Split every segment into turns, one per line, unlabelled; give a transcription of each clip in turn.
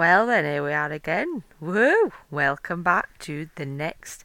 then, here we are again. Woo! Welcome back to the next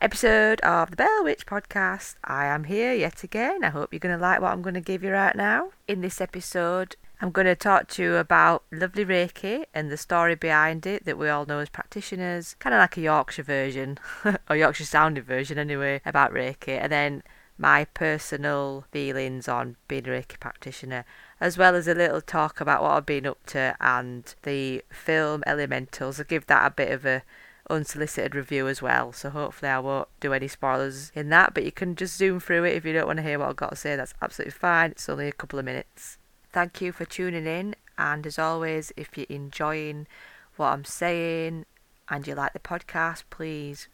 episode of the Bell Witch podcast. I am here yet again. I hope you're going to like what I'm going to give you right now. In this episode, I'm going to talk to you about lovely Reiki and the story behind it that we all know as practitioners, kind of like a Yorkshire version, or Yorkshire sounding version anyway, about Reiki, and then my personal feelings on being a Reiki practitioner, as well as a little talk about what I've been up to and the film Elementals. I'll give that a bit of a unsolicited review as well, so hopefully I won't do any spoilers in that, but you can just zoom through it if you don't want to hear what I've got to say, that's absolutely fine. It's only a couple of minutes. Thank you for tuning in, and as always, if you're enjoying what I'm saying and you like the podcast, please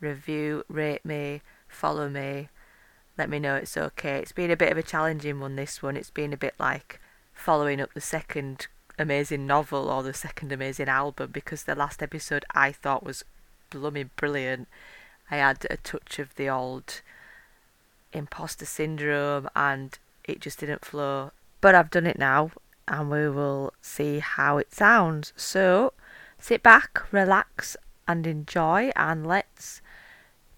review, rate me, follow me, let me know it's okay. It's been a bit of a challenging one, this one. It's been a bit like following up the second amazing novel or the second amazing album because the last episode I thought was blooming brilliant. I had a touch of the old imposter syndrome and it just didn't flow. But I've done it now and we will see how it sounds. So sit back, relax, and enjoy, and let's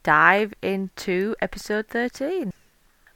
dive into episode 13.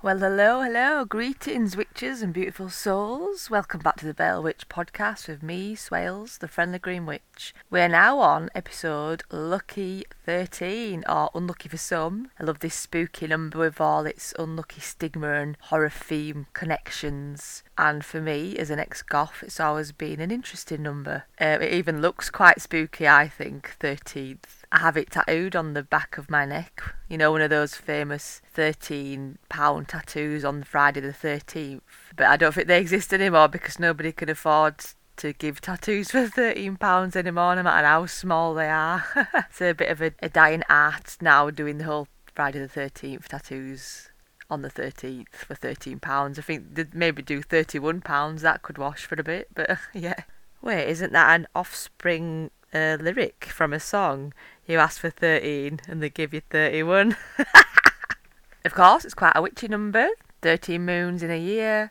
Well, hello, hello, greetings, witches and beautiful souls. Welcome back to the Bell Witch podcast with me, Swailes, the friendly green witch. We're now on episode Lucky 13, or Unlucky for some. I love this spooky number with all its unlucky stigma and horror theme connections. And for me, as an ex goth, it's always been an interesting number. Uh, it even looks quite spooky, I think, 13th. I have it tattooed on the back of my neck. You know, one of those famous £13 tattoos on Friday the 13th. But I don't think they exist anymore because nobody can afford to give tattoos for £13 anymore, no matter how small they are. it's a bit of a, a dying art now doing the whole Friday the 13th tattoos on the 13th for £13. I think they'd maybe do £31. That could wash for a bit, but yeah. Wait, isn't that an offspring uh, lyric from a song? You ask for 13 and they give you 31. of course, it's quite a witchy number. 13 moons in a year,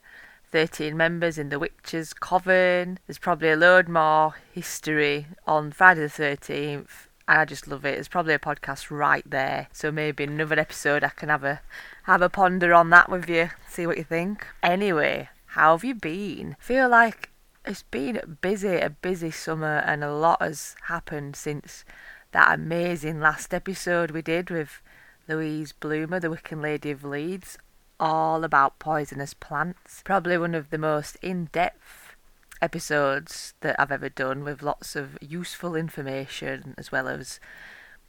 13 members in the Witches' Coven. There's probably a load more history on Friday the 13th. And I just love it. There's probably a podcast right there. So maybe another episode I can have a have a ponder on that with you, see what you think. Anyway, how have you been? Feel like it's been busy, a busy summer, and a lot has happened since that amazing last episode we did with Louise Bloomer, the Wiccan Lady of Leeds, all about poisonous plants. Probably one of the most in depth episodes that I've ever done with lots of useful information as well as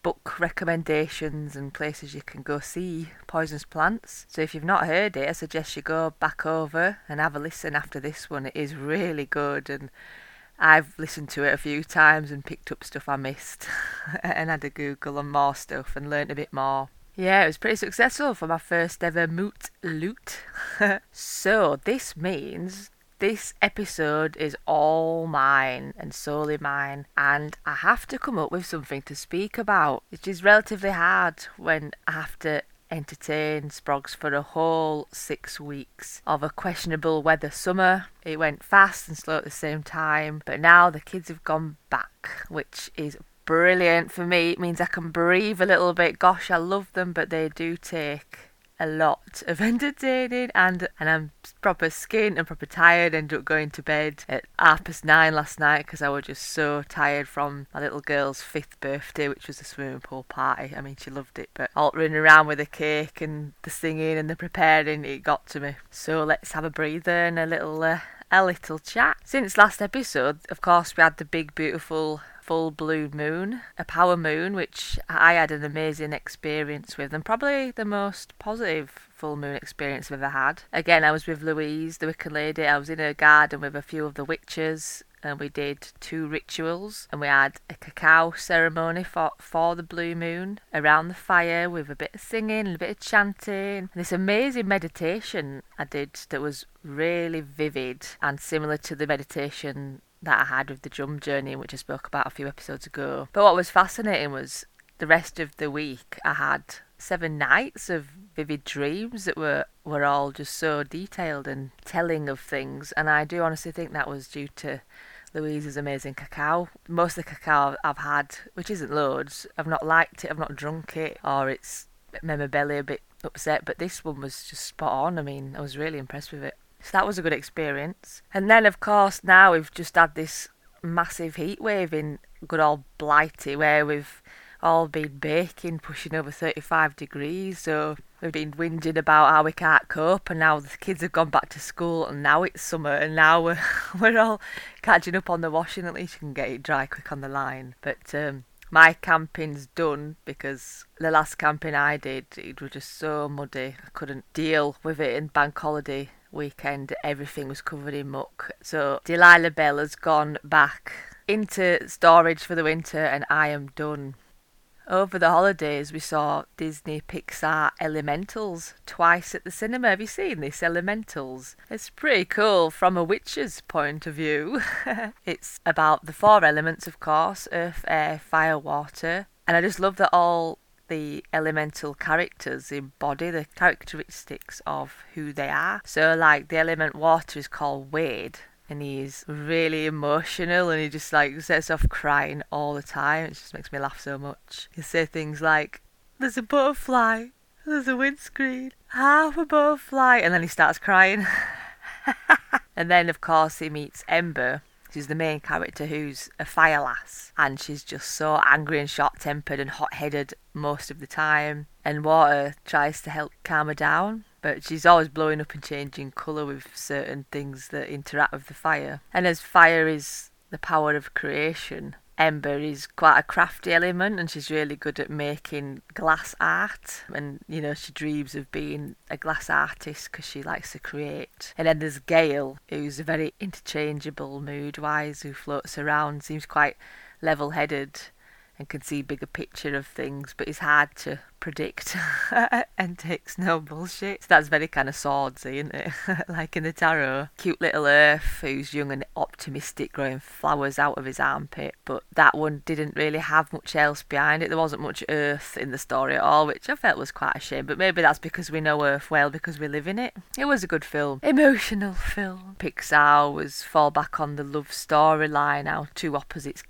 book recommendations and places you can go see poisonous plants. So if you've not heard it, I suggest you go back over and have a listen after this one. It is really good and I've listened to it a few times and picked up stuff I missed and had a Google and more stuff and learnt a bit more. Yeah, it was pretty successful for my first ever moot loot. so this means this episode is all mine and solely mine, and I have to come up with something to speak about, which is relatively hard when I have to entertain Sprogs for a whole six weeks of a questionable weather summer. It went fast and slow at the same time, but now the kids have gone back, which is brilliant for me. It means I can breathe a little bit. Gosh, I love them, but they do take a lot of entertaining and and I'm proper skint and proper tired. Ended up going to bed at half past nine last night because I was just so tired from my little girl's fifth birthday, which was a swimming pool party. I mean, she loved it, but all running around with the cake and the singing and the preparing, it got to me. So let's have a breather and a little uh, a little chat. Since last episode, of course, we had the big beautiful full blue moon, a power moon, which I had an amazing experience with, and probably the most positive full moon experience I've ever had. Again, I was with Louise, the Wiccan Lady. I was in her garden with a few of the witches, and we did two rituals and we had a cacao ceremony for, for the blue moon around the fire with a bit of singing and a bit of chanting and this amazing meditation I did that was really vivid and similar to the meditation that I had with the drum journey, which I spoke about a few episodes ago. But what was fascinating was the rest of the week I had seven nights of vivid dreams that were, were all just so detailed and telling of things. And I do honestly think that was due to Louise's amazing cacao. Most of the cacao I've had, which isn't loads, I've not liked it, I've not drunk it, or it's made my belly a bit upset. But this one was just spot on. I mean, I was really impressed with it. So that was a good experience. And then, of course, now we've just had this massive heat wave in good old Blighty where we've all been baking, pushing over 35 degrees. So we've been whinging about how we can't cope, and now the kids have gone back to school, and now it's summer, and now we're, we're all catching up on the washing. At least you can get it dry quick on the line. But um, my camping's done because the last camping I did, it was just so muddy. I couldn't deal with it in bank holiday weekend. Everything was covered in muck. So Delilah Belle has gone back into storage for the winter, and I am done. Over the holidays, we saw Disney Pixar Elementals twice at the cinema. Have you seen this, Elementals? It's pretty cool from a witch's point of view. it's about the four elements, of course earth, air, fire, water. And I just love that all the elemental characters embody the characteristics of who they are. So, like, the element water is called Wade, and he's really emotional and he just like sets off crying all the time. It just makes me laugh so much. He'll say things like, There's a butterfly, there's a windscreen, half a butterfly, and then he starts crying. and then, of course, he meets Ember, who's the main character, who's a fire lass, and she's just so angry and short tempered and hot headed most of the time. And Water tries to help calm her down, but she's always blowing up and changing colour with certain things that interact with the fire. And as fire is the power of creation, Ember is quite a crafty element and she's really good at making glass art. And, you know, she dreams of being a glass artist because she likes to create. And then there's Gale, who's a very interchangeable mood wise, who floats around, seems quite level headed and can see bigger picture of things, but it's hard to predict and takes no bullshit. So that's very kind of swordsy, isn't it? like in the tarot. Cute little Earth, who's young and optimistic, growing flowers out of his armpit. But that one didn't really have much else behind it. There wasn't much Earth in the story at all, which I felt was quite a shame. But maybe that's because we know Earth well because we live in it. It was a good film. Emotional film. Pixar was fall back on the love storyline, how two opposites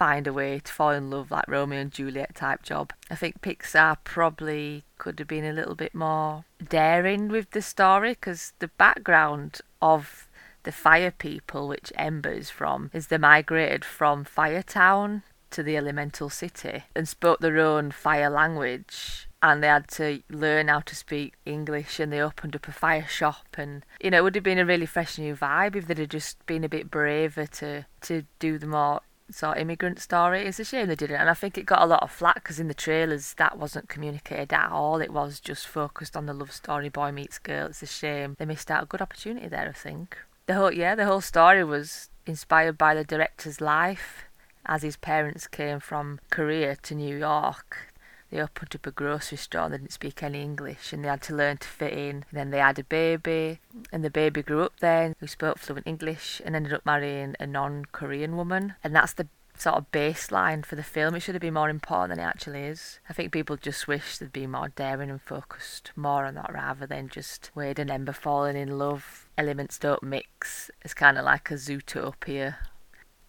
find a way to fall in love like Romeo and Juliet type job. I think Pixar probably could have been a little bit more daring with the story because the background of the fire people, which Ember is from, is they migrated from Firetown to the Elemental City and spoke their own fire language and they had to learn how to speak English and they opened up a fire shop and you know it would have been a really fresh new vibe if they'd have just been a bit braver to to do the more sort of immigrant story. It's a shame they didn't, and I think it got a lot of flack because in the trailers that wasn't communicated at all. It was just focused on the love story, boy meets girl. It's a shame they missed out a good opportunity there. I think the whole yeah the whole story was inspired by the director's life as his parents came from Korea to New York. They opened up a grocery store and they didn't speak any English and they had to learn to fit in. And then they had a baby and the baby grew up then who spoke fluent English and ended up marrying a non Korean woman. And that's the sort of baseline for the film. It should have been more important than it actually is. I think people just wish they'd been more daring and focused more on that rather than just Wade and Ember falling in love. Elements don't mix. It's kind of like a Zootopia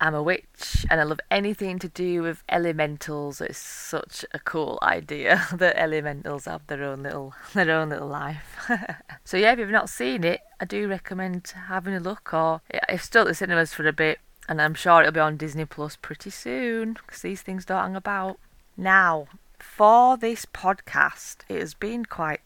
I'm a witch and I love anything to do with elementals. It's such a cool idea that elementals have their own little their own little life. so yeah, if you've not seen it, I do recommend having a look. Or it's still at the cinemas for a bit, and I'm sure it'll be on Disney Plus pretty soon because these things don't hang about. Now, for this podcast, it has been quite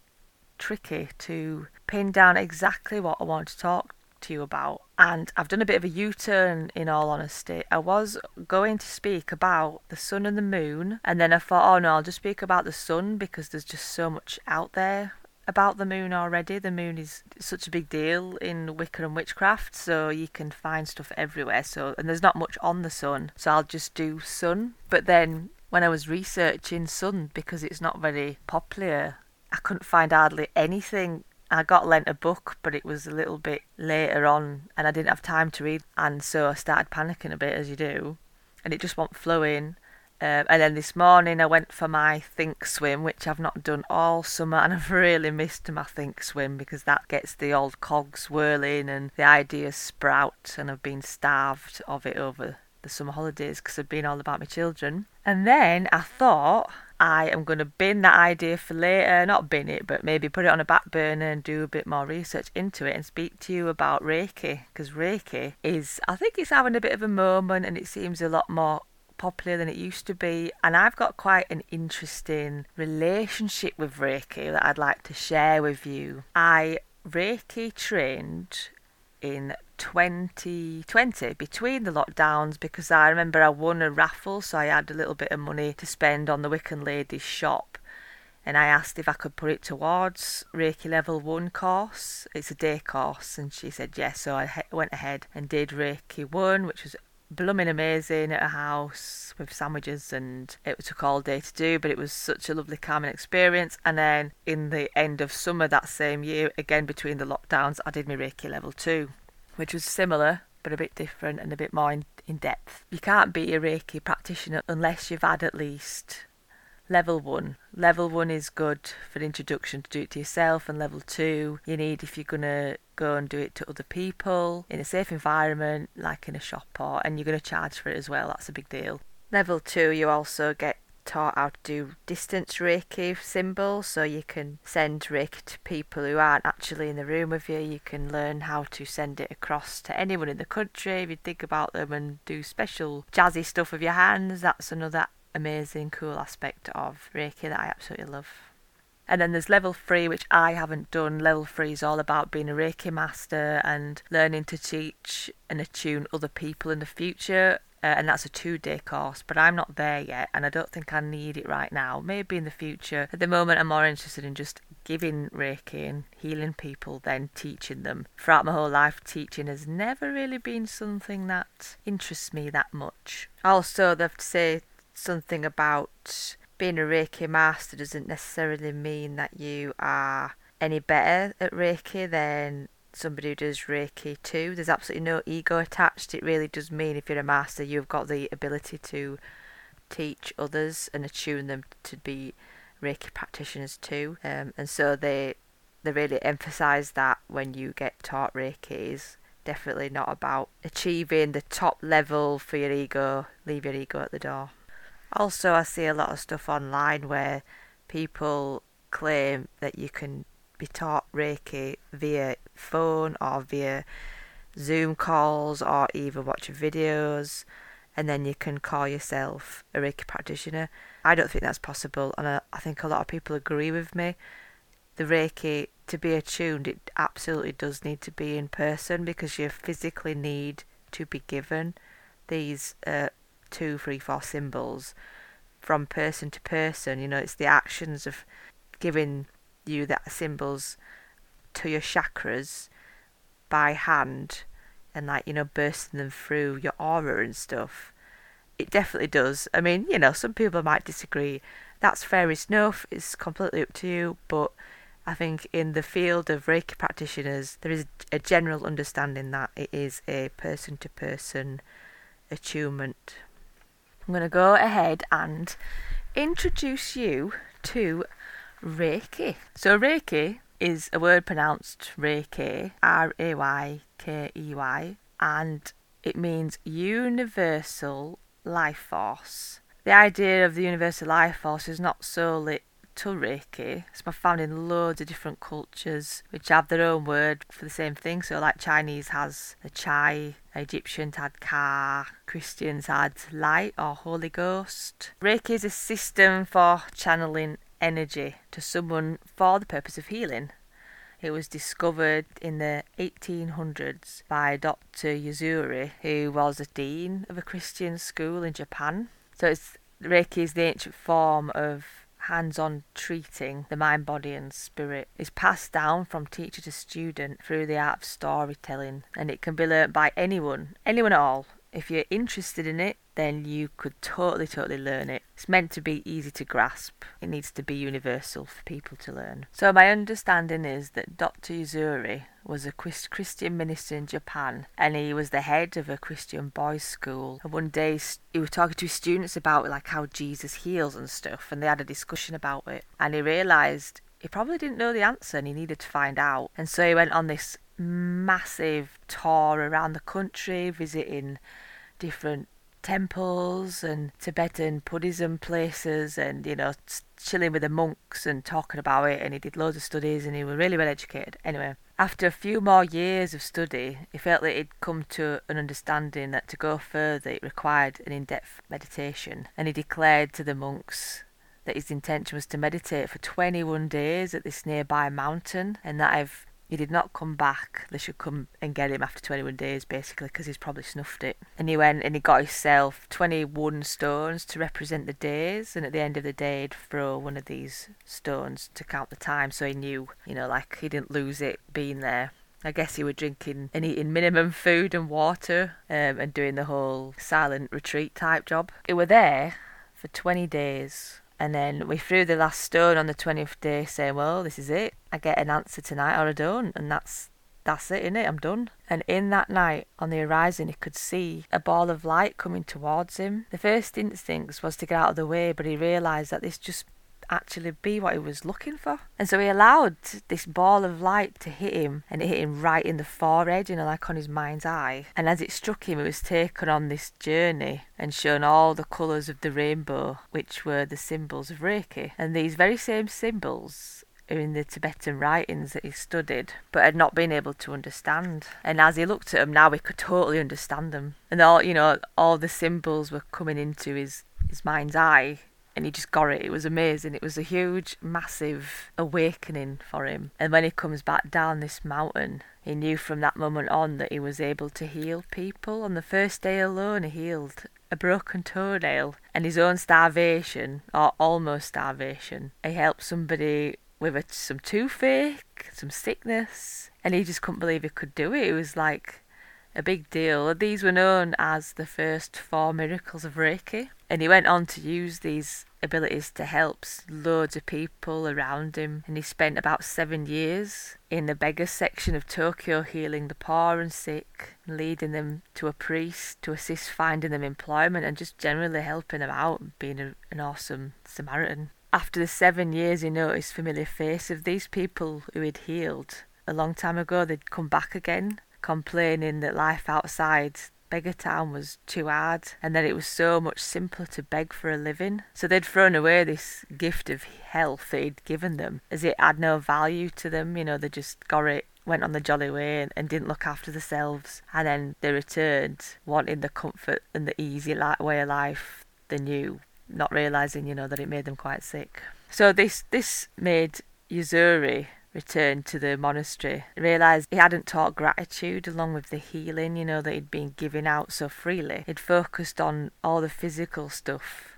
tricky to pin down exactly what I want to talk to you about. And I've done a bit of a U turn, in all honesty. I was going to speak about the sun and the moon, and then I thought, oh no, I'll just speak about the sun because there's just so much out there about the moon already. The moon is such a big deal in Wicca and witchcraft, so you can find stuff everywhere. So and there's not much on the sun, so I'll just do sun. But then when I was researching sun because it's not very popular, I couldn't find hardly anything I got lent a book, but it was a little bit later on and I didn't have time to read. And so I started panicking a bit, as you do. And it just won't flow in. Um, and then this morning I went for my think swim, which I've not done all summer, and I've really missed my think swim because that gets the old cogs whirling and the ideas sprout, and I've been starved of it over the summer holidays because I've been all about my children. And then I thought I am going to bin that idea for later, not bin it, but maybe put it on a back burner and do a bit more research into it and speak to you about Reiki because Reiki is, I think it's having a bit of a moment and it seems a lot more popular than it used to be. And I've got quite an interesting relationship with Reiki that I'd like to share with you. I Reiki trained in 2020 between the lockdowns because I remember I won a raffle, so I had a little bit of money to spend on the Wiccan Ladies shop. And I asked if I could put it towards Reiki Level 1 course. It's a day course, and she said yes. So I went ahead and did Reiki 1, which was blooming amazing at a house with sandwiches and it took all day to do but it was such a lovely calming experience and then in the end of summer that same year again between the lockdowns I did my Reiki level 2 which was similar but a bit different and a bit more in, in depth you can't be a Reiki practitioner unless you've had at least level one. Level one is good for introduction to do it to yourself, and level two you need if you're gonna go and do it to other people in a safe environment, like in a shop or and you're gonna charge for it as well. That's a big deal. Level two, you also get taught how to do distance Reiki symbols so you can send Reiki to people who aren't actually in the room with you. You can learn how to send it across to anyone in the country if you think about them and do special jazzy stuff with your hands. That's another amazing, cool aspect of Reiki that I absolutely love. And then there's level three, which I haven't done. Level three is all about being a Reiki master and learning to teach and attune other people in the future. Uh, and that's a two day course, but I'm not there yet, and I don't think I need it right now. Maybe in the future. At the moment, I'm more interested in just giving Reiki and healing people than teaching them. Throughout my whole life, teaching has never really been something that interests me that much. Also, they have to say something about being a Reiki master doesn't necessarily mean that you are any better at Reiki than somebody who does Reiki too. There's absolutely no ego attached. It really does mean if you're a master, you've got the ability to teach others and attune them to be Reiki practitioners too. Um, and so they they really emphasize that when you get taught Reiki is definitely not about achieving the top level for your ego. Leave your ego at the door. Also, I see a lot of stuff online where people claim that you can be taught Reiki via phone or via Zoom calls or even watching videos, and then you can call yourself a Reiki practitioner. I don't think that's possible, and I, I think a lot of people agree with me. The Reiki, to be attuned, it absolutely does need to be in person because you physically need to be given these uh, two, three, four symbols from person to person. You know, it's the actions of giving you that symbols to your chakras by hand and like, you know, bursting them through your aura and stuff. It definitely does. I mean, you know, some people might disagree. That's fair enough. It's completely up to you. But I think in the field of Reiki practitioners, there is a general understanding that it is a person to person attunement I'm going to go ahead and introduce you to Reiki. So, Reiki is a word pronounced Reiki, R A Y K E Y, and it means universal life force. The idea of the universal life force is not solely to Reiki. It's been found in loads of different cultures which have their own word for the same thing. So, like Chinese has the Chai, Egyptians had Ka, Christians had Light or Holy Ghost. Reiki is a system for channeling energy to someone for the purpose of healing. It was discovered in the 1800s by Dr. Usuri, who was a dean of a Christian school in Japan. So, it's Reiki is the ancient form of hands on treating the mind, body, and spirit is passed down from teacher to student through the art of storytelling, and it can be learnt by anyone, anyone at all. If you're interested in it, then you could totally, totally learn it. It's meant to be easy to grasp. It needs to be universal for people to learn. So my understanding is that Dr. Usuri was a Christian minister in Japan and he was the head of a Christian boys' school. And one day he was talking to his students about like how Jesus heals and stuff, and they had a discussion about it. And he realised he probably didn't know the answer and he needed to find out. And so he went on this massive tour around the country, visiting different temples and Tibetan Buddhism places and, you know, chilling with the monks and talking about it. And he did loads of studies and he was really well educated. Anyway, after a few more years of study, he felt that he'd come to an understanding that to go further it required an in depth meditation. And he declared to the monks that his intention was to meditate for 21 days at this nearby mountain and that if he did not come back. They should come and get him after 21 days, basically, because he's probably snuffed it. And he went and he got himself 21 stones to represent the days. And at the end of the day, he'd throw one of these stones to count the time. So he knew, you know, like he didn't lose it being there. I guess he was drinking and eating minimum food and water um, and doing the whole silent retreat type job. He were there for 20 days and then we threw the last stone on the 20th day saying, well, this is it. I get an answer tonight or I don't. And that's that's it, innit? I'm done. And in that night, on the horizon, he could see a ball of light coming towards him. The first instinct was to get out of the way, but he realised that this just actually be what he was looking for. And so he allowed this ball of light to hit him, and it hit him right in the forehead, you know, like on his mind's eye. And as it struck him, he was taken on this journey and shown all the colours of the rainbow, which were the symbols of Reiki. And these very same symbols are in the Tibetan writings that he studied, but had not been able to understand. And as he looked at them now, he could totally understand them. And all, you know, all the symbols were coming into his his mind's eye and he just got it. It was amazing. It was a huge, massive awakening for him. And when he comes back down this mountain, he knew from that moment on that he was able to heal people. On the first day alone, he healed a broken toenail and his own starvation, or almost starvation. He helped somebody with a, some toothache, some sickness, and he just couldn't believe he could do it. It was like a big deal. These were known as the first four miracles of Reiki. And he went on to use these abilities to help loads of people around him. And he spent about seven years in the beggar section of Tokyo healing the poor and sick, leading them to a priest to assist finding them employment and just generally helping them out, being a, an awesome Samaritan. After the seven years, he noticed familiar face of these people who he'd healed. A long time ago, they'd come back again complaining that life outside Beggar Town was too hard and that it was so much simpler to beg for a living. So they'd thrown away this gift of health he'd given them as it had no value to them. You know, they just got it went on the jolly way and, and, didn't look after themselves. And then they returned wanting the comfort and the easy way of life they knew, not realizing, you know, that it made them quite sick. So this this made Usuri returned to the monastery, realised he hadn't taught gratitude along with the healing, you know, that he'd been giving out so freely. He'd focused on all the physical stuff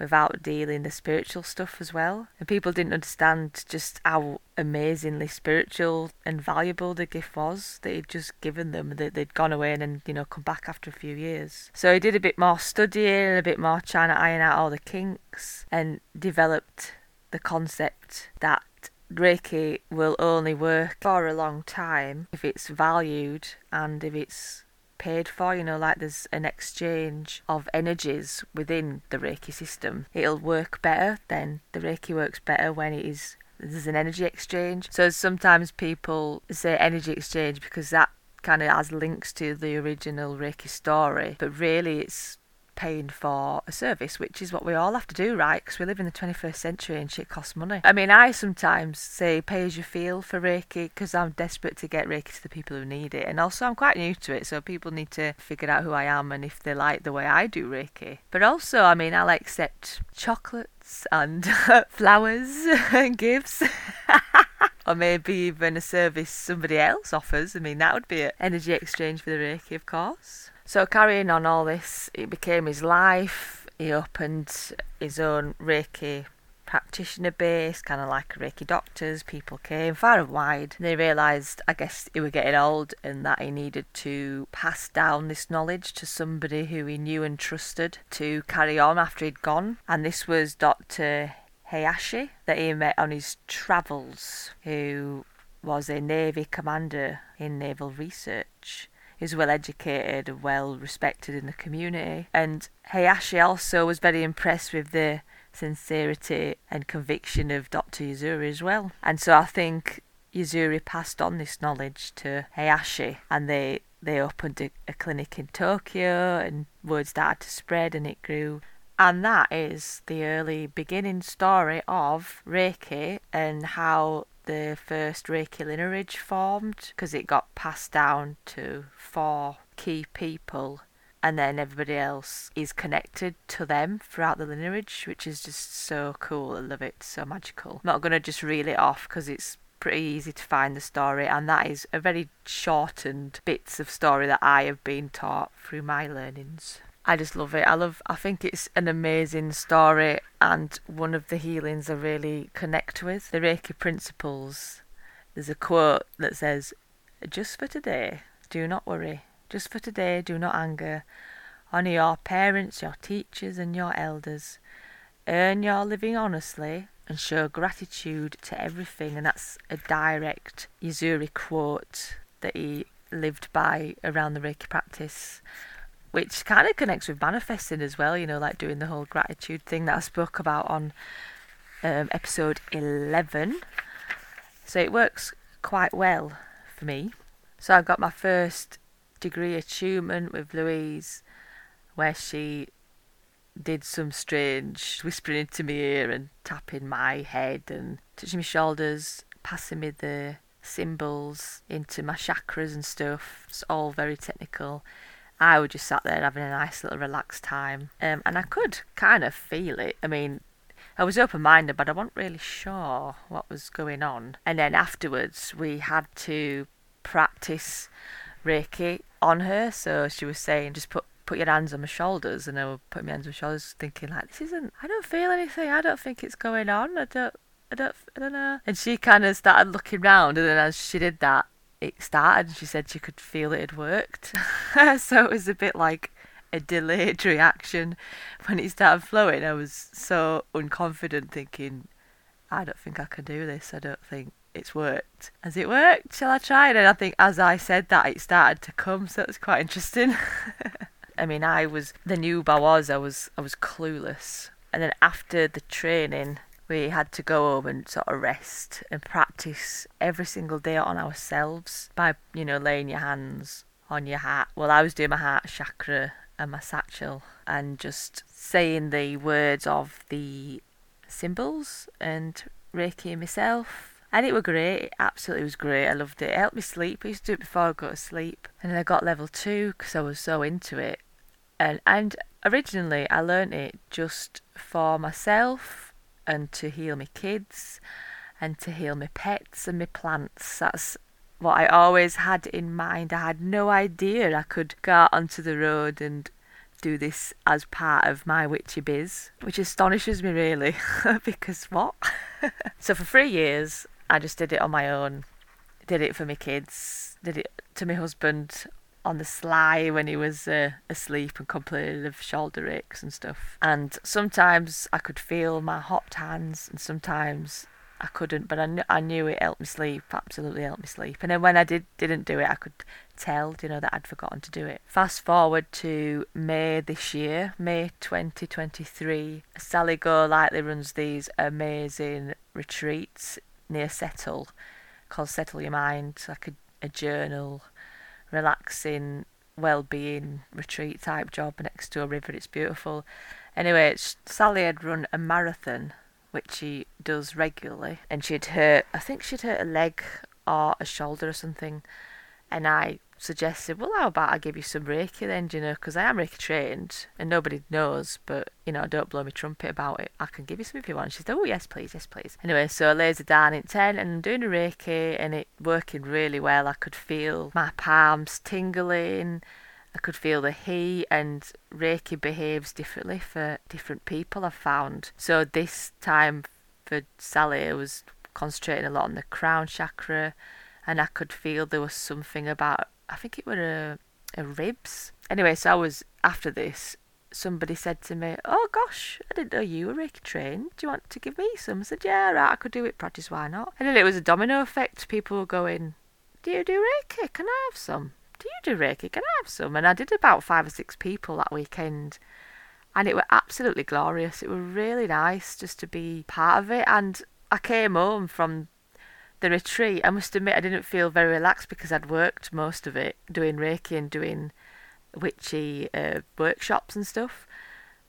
without dealing the spiritual stuff as well. And people didn't understand just how amazingly spiritual and valuable the gift was that he'd just given them, that they'd gone away and then, you know, come back after a few years. So he did a bit more studying, a bit more trying to iron out all the kinks and developed the concept that Reiki will only work for a long time if it's valued and if it's paid for, you know, like there's an exchange of energies within the Reiki system. It'll work better then the Reiki works better when it is there's an energy exchange. So sometimes people say energy exchange because that kind of has links to the original Reiki story, but really it's paying for a service, which is what we all have to do, right? Because we live in the 21st century and shit costs money. I mean, I sometimes say pay as you feel for Reiki because I'm desperate to get Reiki to the people who need it. And also, I'm quite new to it, so people need to figure out who I am and if they like the way I do Reiki. But also, I mean, I'll accept chocolates and flowers and gifts. or maybe even a service somebody else offers. I mean, that would be an energy exchange for the Reiki, of course. So, carrying on all this, it became his life. He opened his own Reiki practitioner base, kind of like Reiki doctors. People came far and wide. They realised, I guess, he was getting old and that he needed to pass down this knowledge to somebody who he knew and trusted to carry on after he'd gone. And this was Dr. Hayashi that he met on his travels, who was a Navy commander in naval research. Was well educated and well respected in the community. And Hayashi also was very impressed with the sincerity and conviction of Dr. Usuri as well. And so I think Usuri passed on this knowledge to Hayashi and they they opened a, a clinic in Tokyo and word started to spread and it grew and that is the early beginning story of Reiki and how the first Reiki lineage formed because it got passed down to four key people and then everybody else is connected to them throughout the lineage, which is just so cool. I love it, so magical. I'm not going to just reel it off because it's pretty easy to find the story, and that is a very shortened bits of story that I have been taught through my learnings. I just love it. I love. I think it's an amazing story and one of the healings I really connect with. The Reiki principles. There's a quote that says, "Just for today, do not worry. Just for today, do not anger. Honour your parents, your teachers, and your elders. Earn your living honestly and show gratitude to everything. And that's a direct Usuri quote that he lived by around the Reiki practice, which kind of connects with manifesting as well, you know, like doing the whole gratitude thing that I spoke about on um, episode 11. So it works quite well for me. So I got my first degree attunement with Louise, where she did some strange whispering into my ear and tapping my head and touching my shoulders, passing me the symbols into my chakras and stuff. It's all very technical. I was just sat there having a nice little relaxed time, um, and I could kind of feel it. I mean, I was open minded, but I wasn't really sure what was going on. And then afterwards, we had to practice Reiki on her. So she was saying, just put put your hands on my shoulders, and I would put my hands on my shoulders, thinking like, this isn't. I don't feel anything. I don't think it's going on. I don't. I don't. I don't know. And she kind of started looking round, and then as she did that, it started. And she said she could feel it had worked. so it was a bit like a delayed reaction when it started flowing. I was so unconfident, thinking, I don't think I can do this. I don't think it's worked. Has it worked? Shall I try it? And I think as I said that, it started to come, so it's quite interesting. I mean, I was the noob I was. I was I was clueless. And then after the training, we had to go home and sort of rest and practice every single day on ourselves by you know laying your hands on your heart. Well, I was doing my heart chakra and my sacral and just saying the words of the symbols and Reiki myself. And it was great. It absolutely was great. I loved it. It helped me sleep. I used to do it before I go to sleep. And then I got level two because I was so into it and and originally I learnt it just for myself and to heal my kids and to heal my pets and my plants. That's what I always had in mind. I had no idea I could go out onto the road and do this as part of my witchy biz, which astonishes me really, because what? so for three years, I just did it on my own. Did it for my kids, did it to my husband on the sly when he was uh, asleep and complaining of shoulder aches and stuff. And sometimes I could feel my hot hands, and sometimes I couldn't. But I, kn- I knew it helped me sleep. Absolutely helped me sleep. And then when I did didn't do it, I could tell, you know, that I'd forgotten to do it. Fast forward to May this year, May 2023. Sally Golightly runs these amazing retreats near Settle, called Settle Your Mind, like a, a journal relaxing well-being retreat type job next to a river. It's beautiful. Anyway, Sally had run a marathon, which she does regularly, and she'd hurt. I think she'd hurt a leg or a shoulder or something, and I suggested, well, how about I give you some Reiki then, you know, because I am Reiki trained and nobody knows, but, you know, don't blow me trumpet about it. I can give you some if you want. She said, oh, yes, please, yes, please. Anyway, so I lays it down in 10 and I'm doing a Reiki and it working really well. I could feel my palms tingling. I could feel the heat and Reiki behaves differently for different people I've found. So this time for Sally, I was concentrating a lot on the crown chakra and I could feel there was something about I think it were a, a ribs. Anyway, so I was after this somebody said to me, "Oh gosh, I didn't know you were Reiki trained. Do you want to give me some?" I said, "Yeah, right, I could do it. Practice, why not?" And then it was a domino effect. People were going, "Do you do Reiki? Can I have some? Do you do Reiki? Can I have some?" And I did about five or six people that weekend, and it were absolutely glorious. It were really nice just to be part of it. And I came home from the retreat. I must admit, I didn't feel very relaxed because I'd worked most of it doing Reiki and doing witchy uh, workshops and stuff.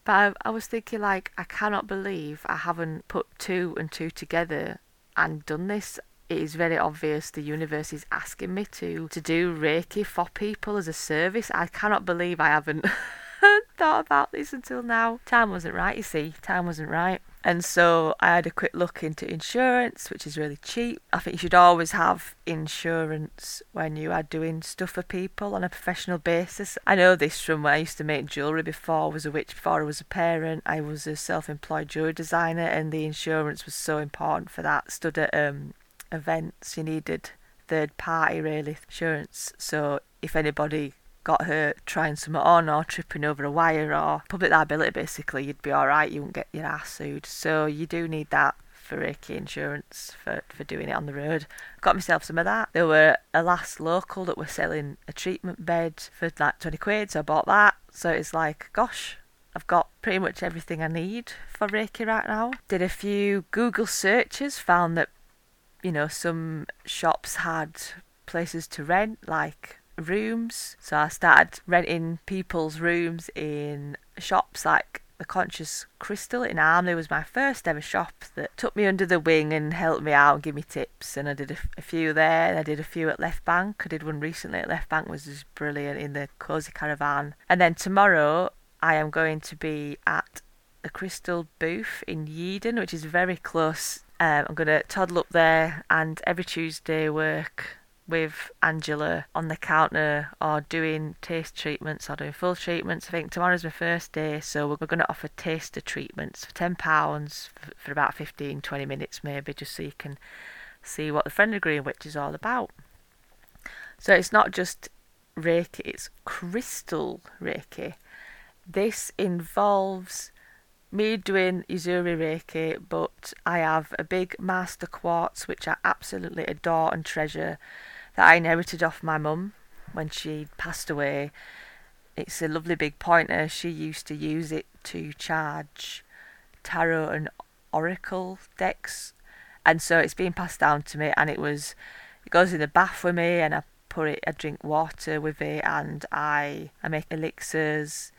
But I, I was thinking, like, I cannot believe I haven't put two and two together and done this. It is very obvious the universe is asking me to to do Reiki for people as a service. I cannot believe I haven't thought about this until now. Time wasn't right, you see. Time wasn't right. And so I had a quick look into insurance, which is really cheap. I think you should always have insurance when you are doing stuff for people on a professional basis. I know this from when I used to make jewellery before I was a witch, before I was a parent. I was a self employed jewellery designer and the insurance was so important for that. Stood at um, events, you needed third party really insurance. So if anybody got hurt trying something on or tripping over a wire or public liability basically you'd be alright you wouldn't get your ass sued so you do need that for Reiki insurance for, for doing it on the road. Got myself some of that. There were a last local that were selling a treatment bed for like 20 quid, so I bought that. So it's like, gosh, I've got pretty much everything I need for Reiki right now. Did a few Google searches, found that, you know, some shops had places to rent, like rooms. So I started renting people's rooms in shops like the Conscious Crystal in Armley was my first ever shop that took me under the wing and helped me out and gave me tips. And I did a, few there, and I did a few at Left Bank. I did one recently at Left Bank, was brilliant in the cozy caravan. And then tomorrow I am going to be at the Crystal booth in Yeadon, which is very close. Um, I'm going to toddle up there, and every Tuesday work with Angela on the counter or doing taste treatments or doing full treatments. I think tomorrow's my first day, so we're going to offer taster treatments for £10 for about 15 20 minutes, maybe, just so you can see what the Friendly Green Witch is all about. So it's not just Reiki, it's crystal Reiki. This involves me doing Uzuri Reiki, but I have a big master quartz which I absolutely adore and treasure that I inherited off my mum when she passed away. It's a lovely big pointer. She used to use it to charge tarot and oracle decks, and so it's been passed down to me. And it was, it goes in the bath with me, and I put it, I drink water with it, and I I make elixirs.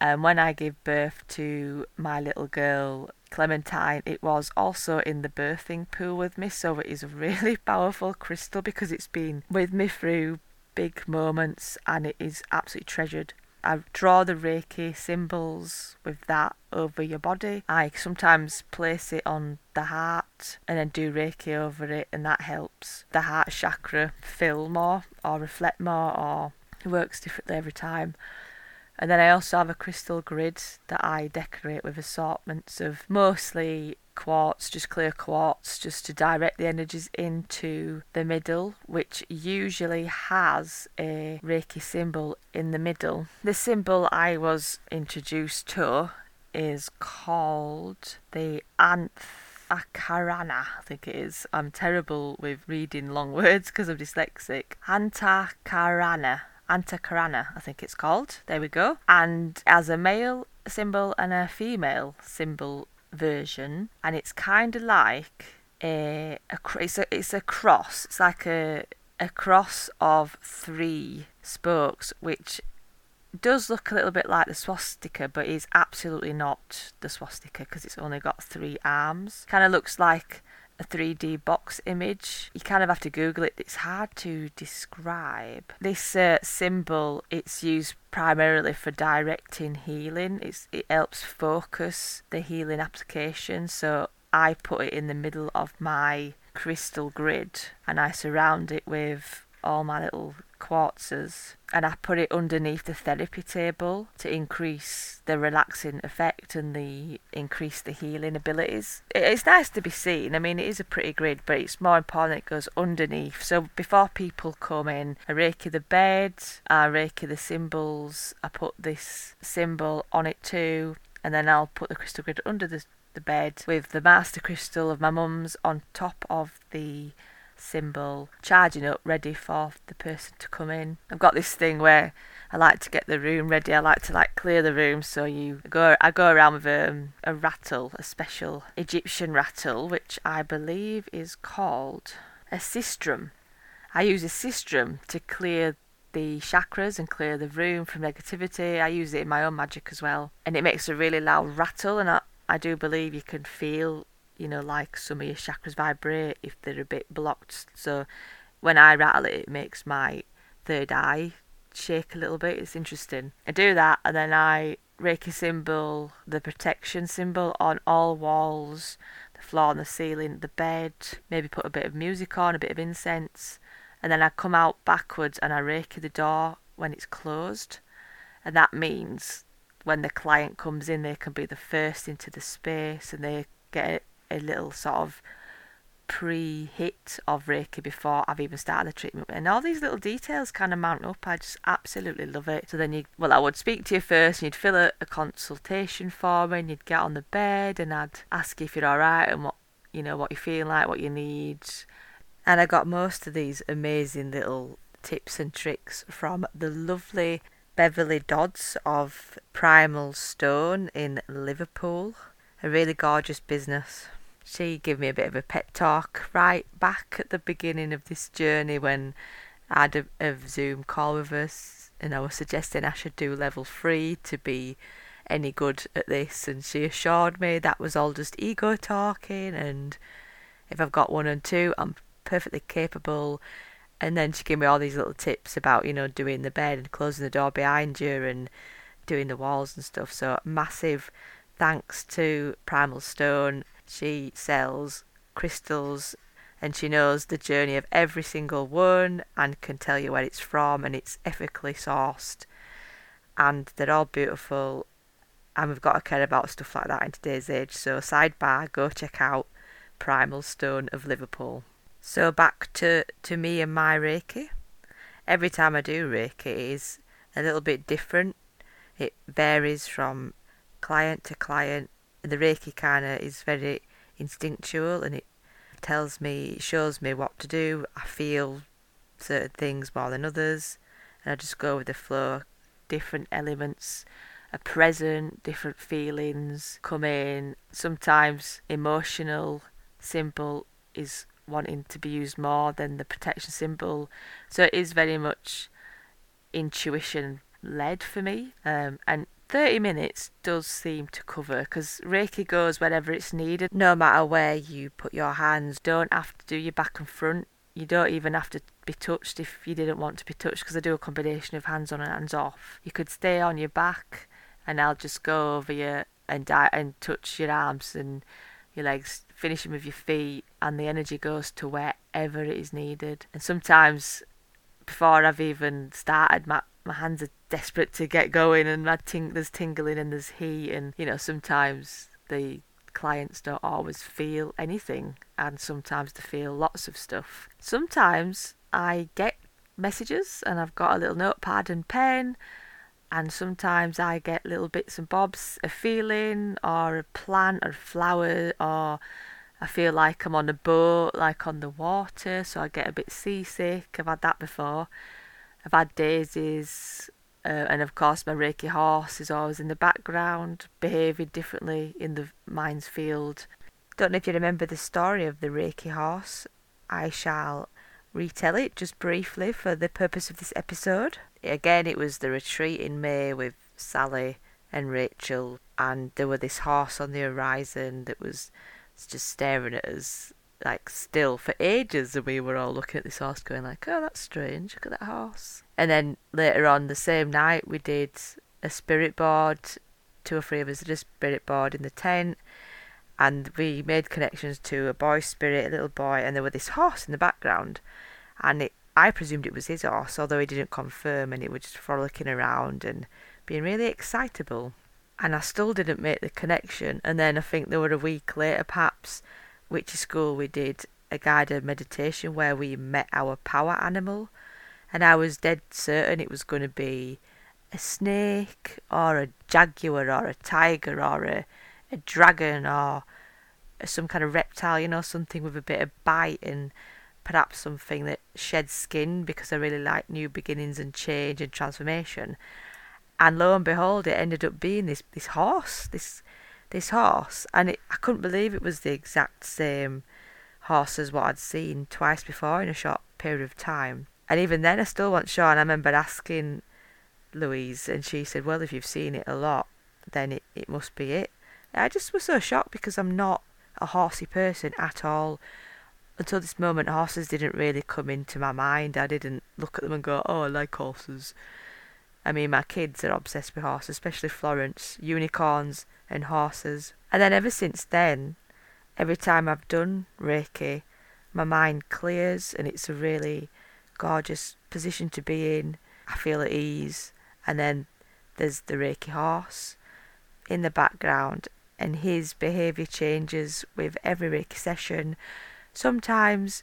And when I give birth to my little girl, Clementine, it was also in the birthing pool with me, so it is a really powerful crystal because it's been with me through big moments and it is absolutely treasured. I draw the Reiki symbols with that over your body. I sometimes place it on the heart and then do Reiki over it, and that helps the heart chakra fill more or reflect more or it works differently every time. And then I also have a crystal grid that I decorate with assortments of mostly quartz, just clear quartz, just to direct the energies into the middle, which usually has a Reiki symbol in the middle. The symbol I was introduced to is called the Anth. Akarana, I think it is. I'm terrible with reading long words because I'm dyslexic. Antakarana. Antakarana, I think it's called. There we go. And as a male symbol and a female symbol version, and it's kind of like a, a it's a it's a cross. It's like a a cross of three spokes, which does look a little bit like the swastika, but is absolutely not the swastika because it's only got three arms. Kind of looks like a 3D box image. You kind of have to Google it. It's hard to describe. This uh, symbol, it's used primarily for directing healing. It's, it helps focus the healing application. So I put it in the middle of my crystal grid and I surround it with all my little quartzes and I put it underneath the therapy table to increase the relaxing effect and the increase the healing abilities. It's nice to be seen. I mean, it is a pretty grid, but it's more important it goes underneath. So before people come in, I reiki the bed, I reiki the symbols, I put this symbol on it too, and then I'll put the crystal grid under the the bed with the master crystal of my mum's on top of the symbol charging up ready for the person to come in. I've got this thing where I like to get the room ready. I like to like clear the room so you go I go around with um, a rattle, a special Egyptian rattle which I believe is called a sistrum. I use a sistrum to clear the chakras and clear the room from negativity. I use it in my own magic as well. And it makes a really loud rattle and I, I do believe you can feel you know, like some of your chakras vibrate if they're a bit blocked. So when I rattle it, it makes my third eye shake a little bit. It's interesting. I do that and then I Reiki symbol, the protection symbol on all walls, the floor and the ceiling, the bed, maybe put a bit of music on, a bit of incense, and then I come out backwards and I Reiki the door when it's closed. And that means when the client comes in, they can be the first into the space and they get a little sort of pre-hit of Reiki before I've even started the treatment. And all these little details kind of mount up. I just absolutely love it. So then you, well, I would speak to you first and you'd fill a, a consultation form and you'd get on the bed and I'd ask you if you're all right and what, you know, what you're feeling like, what you need. And I got most of these amazing little tips and tricks from the lovely Beverly Dodds of Primal Stone in Liverpool. A really gorgeous business she gave me a bit of a pep talk right back at the beginning of this journey when I had a, a Zoom call with us and I was suggesting I should do level three to be any good at this and she assured me that was all just ego talking and if I've got one and two I'm perfectly capable. And then she gave me all these little tips about you know doing the bed and closing the door behind you and doing the walls and stuff. So massive thanks to Primal Stone she sells crystals and she knows the journey of every single one and can tell you where it's from and it's ethically sourced. And they're all beautiful. And we've got to care about stuff like that in today's age. So sidebar go check out primal stone of liverpool. So back to to me and my reiki. Every time i do reiki it is a little bit different. It varies from client to client the Reiki kind of is very instinctual and it tells me, it shows me what to do. I feel certain things more than others, and I just go with the flow. Different elements are present, different feelings come in. Sometimes emotional symbol is wanting to be used more than the protection symbol. So it is very much intuition led for me. Um, and 30 minutes does seem to cover because Reiki goes wherever it's needed. No matter where you put your hands, don't have to do your back and front. You don't even have to be touched if you didn't want to be touched because I do a combination of hands on and hands off. You could stay on your back and I'll just go over you and di- and touch your arms and your legs, finishing with your feet, and the energy goes to wherever it is needed. And sometimes, before I've even started, my my hands are desperate to get going and my ting- there's tingling and there's heat and you know sometimes the clients don't always feel anything and sometimes they feel lots of stuff sometimes i get messages and i've got a little notepad and pen and sometimes i get little bits and bobs a feeling or a plant or a flower or I feel like I'm on a boat, like on the water, so I get a bit seasick. I've had that before. I've had daisies, uh, and of course my Reiki horse is always in the background, behaving differently in the mind's field. Don't know if you remember the story of the Reiki horse. I shall retell it just briefly for the purpose of this episode. Again, it was the retreat in May with Sally and Rachel, and there was this horse on the horizon that was just staring at us like still for ages and we were all looking at this horse going like oh that's strange look at that horse and then later on the same night we did a spirit board two or three of us did a spirit board in the tent and we made connections to a boy spirit a little boy and there was this horse in the background and it I presumed it was his horse, although he didn't confirm, and it was just frolicking around and being really excitable. And I still didn't make the connection. And then I think there were a week later, perhaps, which is school we did a guided meditation where we met our power animal, and I was dead certain it was going to be a snake or a jaguar or a tiger or a, a dragon or some kind of reptile, you know, something with a bit of bite and perhaps something that sheds skin because I really like new beginnings and change and transformation. And lo and behold, it ended up being this this horse, this this horse, and it, I couldn't believe it was the exact same horse as what I'd seen twice before in a short period of time. And even then, I still wasn't sure. And I remember asking Louise, and she said, "Well, if you've seen it a lot, then it, it must be it." I just was so shocked because I'm not a horsey person at all. Until this moment, horses didn't really come into my mind. I didn't look at them and go, "Oh, I like horses." I mean, my kids are obsessed with horses, especially Florence, unicorns and horses. And then ever since then, every time I've done Reiki, my mind clears and it's a really gorgeous position to be in. I feel at ease. And then there's the Reiki horse in the background, and his behaviour changes with every Reiki session. Sometimes,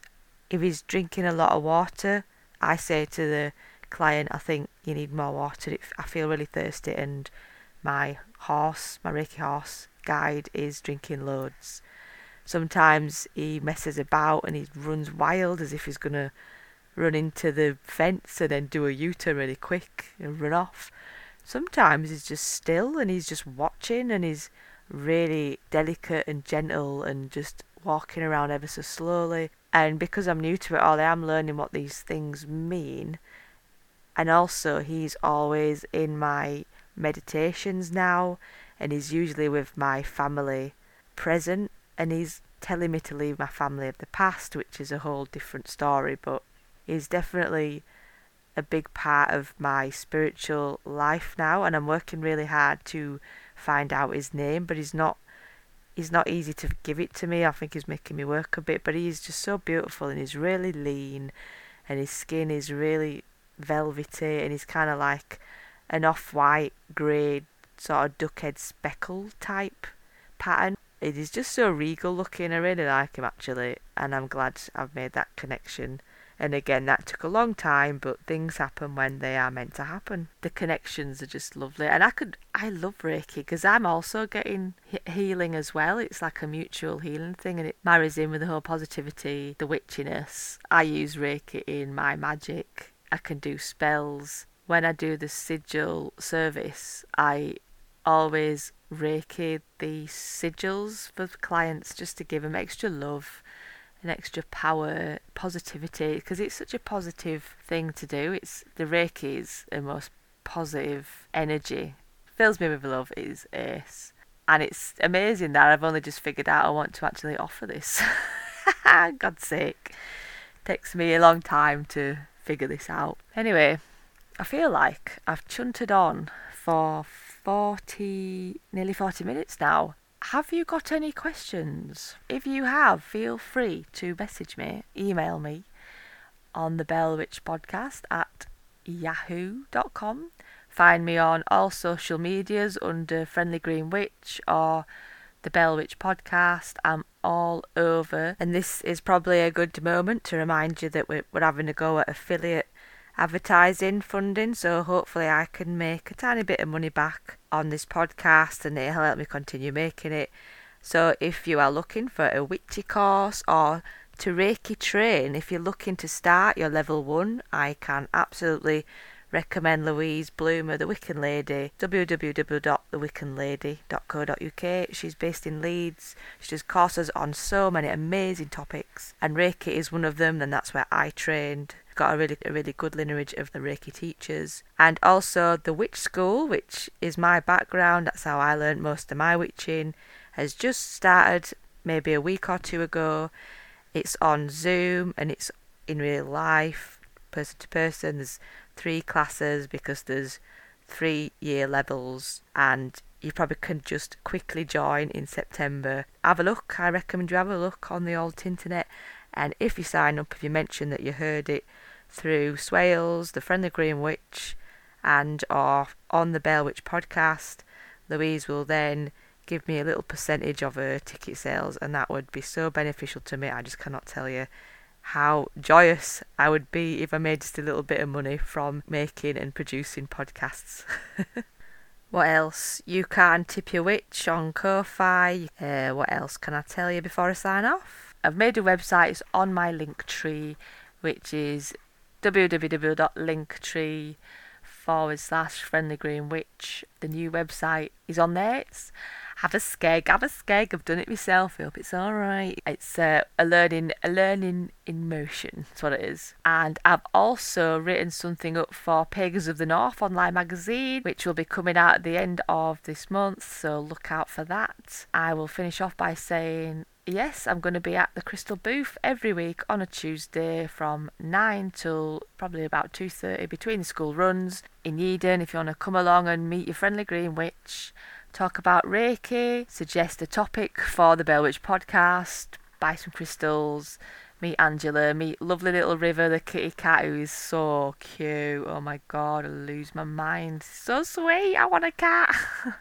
if he's drinking a lot of water, I say to the client, I think you need more water. I feel really thirsty, and my horse, my Reiki horse guide, is drinking loads. Sometimes he messes about and he runs wild as if he's going to run into the fence and then do a U turn really quick and run off. Sometimes he's just still and he's just watching and he's really delicate and gentle and just walking around ever so slowly. And because I'm new to it all, I am learning what these things mean. And also, he's always in my meditations now, and he's usually with my family present and he's telling me to leave my family of the past, which is a whole different story, but he's definitely a big part of my spiritual life now, and I'm working really hard to find out his name, but he's not he's not easy to give it to me. I think he's making me work a bit, but he's just so beautiful and he's really lean and his skin is really velvety and he's kind of like an off-white grey sort of duckhead speckle type pattern it is just so regal looking. I really like him actually, and I'm glad I've made that connection. And again, that took a long time, but things happen when they are meant to happen. The connections are just lovely, and I could, I love Reiki because I'm also getting healing as well. It's like a mutual healing thing, and it marries in with the whole positivity, the witchiness. I use Reiki in my magic. I can do spells. When I do the sigil service, I always reiki the sigils for clients just to give them extra love and extra power, positivity, because it's such a positive thing to do. It's the reiki is the most positive energy. Fills me with love is ace. And it's amazing that I've only just figured out I want to actually offer this. God's sake. Takes me a long time to figure this out. Anyway, I feel like I've chunted on for 40, nearly 40 minutes now. Have you got any questions? If you have, feel free to message me, email me on the Bell Witch podcast at yahoo.com. Find me on all social medias under Friendly Green Witch or the Bell Witch podcast. I'm all over. And this is probably a good moment to remind you that we're, we're having a go at affiliate advertising funding, so hopefully I can make a tiny bit of money back on this podcast and it'll help me continue making it. So if you are looking for a witchy course or to Reiki train, if you're looking to start your level one, I can absolutely recommend Louise Bloomer, the Wiccan Lady, www.thewiccanlady.co.uk. She's based in Leeds. She does courses on so many amazing topics, and Reiki is one of them, and that's where I trained got a really a really good lineage of the Reiki teachers, and also the Witch School, which is my background. That's how I learned most of my witching. Has just started maybe a week or two ago. It's on Zoom and it's in real life, person to person. There's three classes because there's three year levels and you probably can just quickly join in September. Have a look. I recommend you have a look on the old internet and if you sign up, if you mention that you heard it, through Swailes, the Friendly Green Witch, and or on the Bell Witch podcast, Louise will then give me a little percentage of her ticket sales, and that would be so beneficial to me. I just cannot tell you how joyous I would be if I made just a little bit of money from making and producing podcasts. what else? You can tip your witch on Ko-fi. Uh, what else can I tell you before I sign off? I've made a website. It's on my link tree, which is www.linktree forward slash friendly green witch. The new website is on there. It's have a skeg, have a skeg. I've done it myself. I hope it's all right. It's uh, a learning, a learning in motion. That's what it is. And I've also written something up for Pagans of the North online magazine, which will be coming out at the end of this month. So look out for that. I will finish off by saying yes, I'm going to be at the Crystal Booth every week on a Tuesday from 9 till probably about 2.30 between the school runs in Eden. If you want to come along and meet your friendly green witch, talk about Reiki, suggest a topic for the Bell Witch podcast, buy some crystals, meet Angela, meet lovely little River, the kitty cat who is so cute. Oh my god, I lose my mind. So sweet, I want a cat.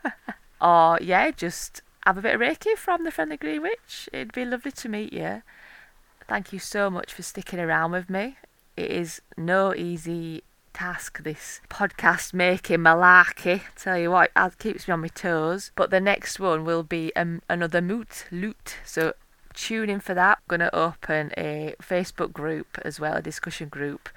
or yeah, just have a bit of Reiki from the Friendly Green Witch. It'd be lovely to meet you. Thank you so much for sticking around with me. It is no easy task, this podcast making malarkey. Tell you what, it keeps me on my toes. But the next one will be um, another moot loot. So tune in for that. I'm going to open a Facebook group as well, a discussion group,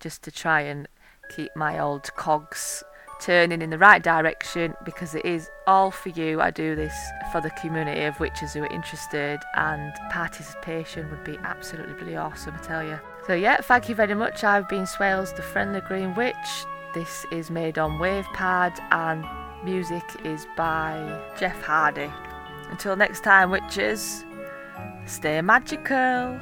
just to try and keep my old cogs turning in the right direction because it is all for you. I do this for the community of witches who are interested, and participation would be absolutely really awesome, I tell you. So, yeah, thank you very much. I've been Swailes, the Friendly Green Witch. This is made on WavePad, and music is by Geoff Hardy. Until next time, witches, stay magical.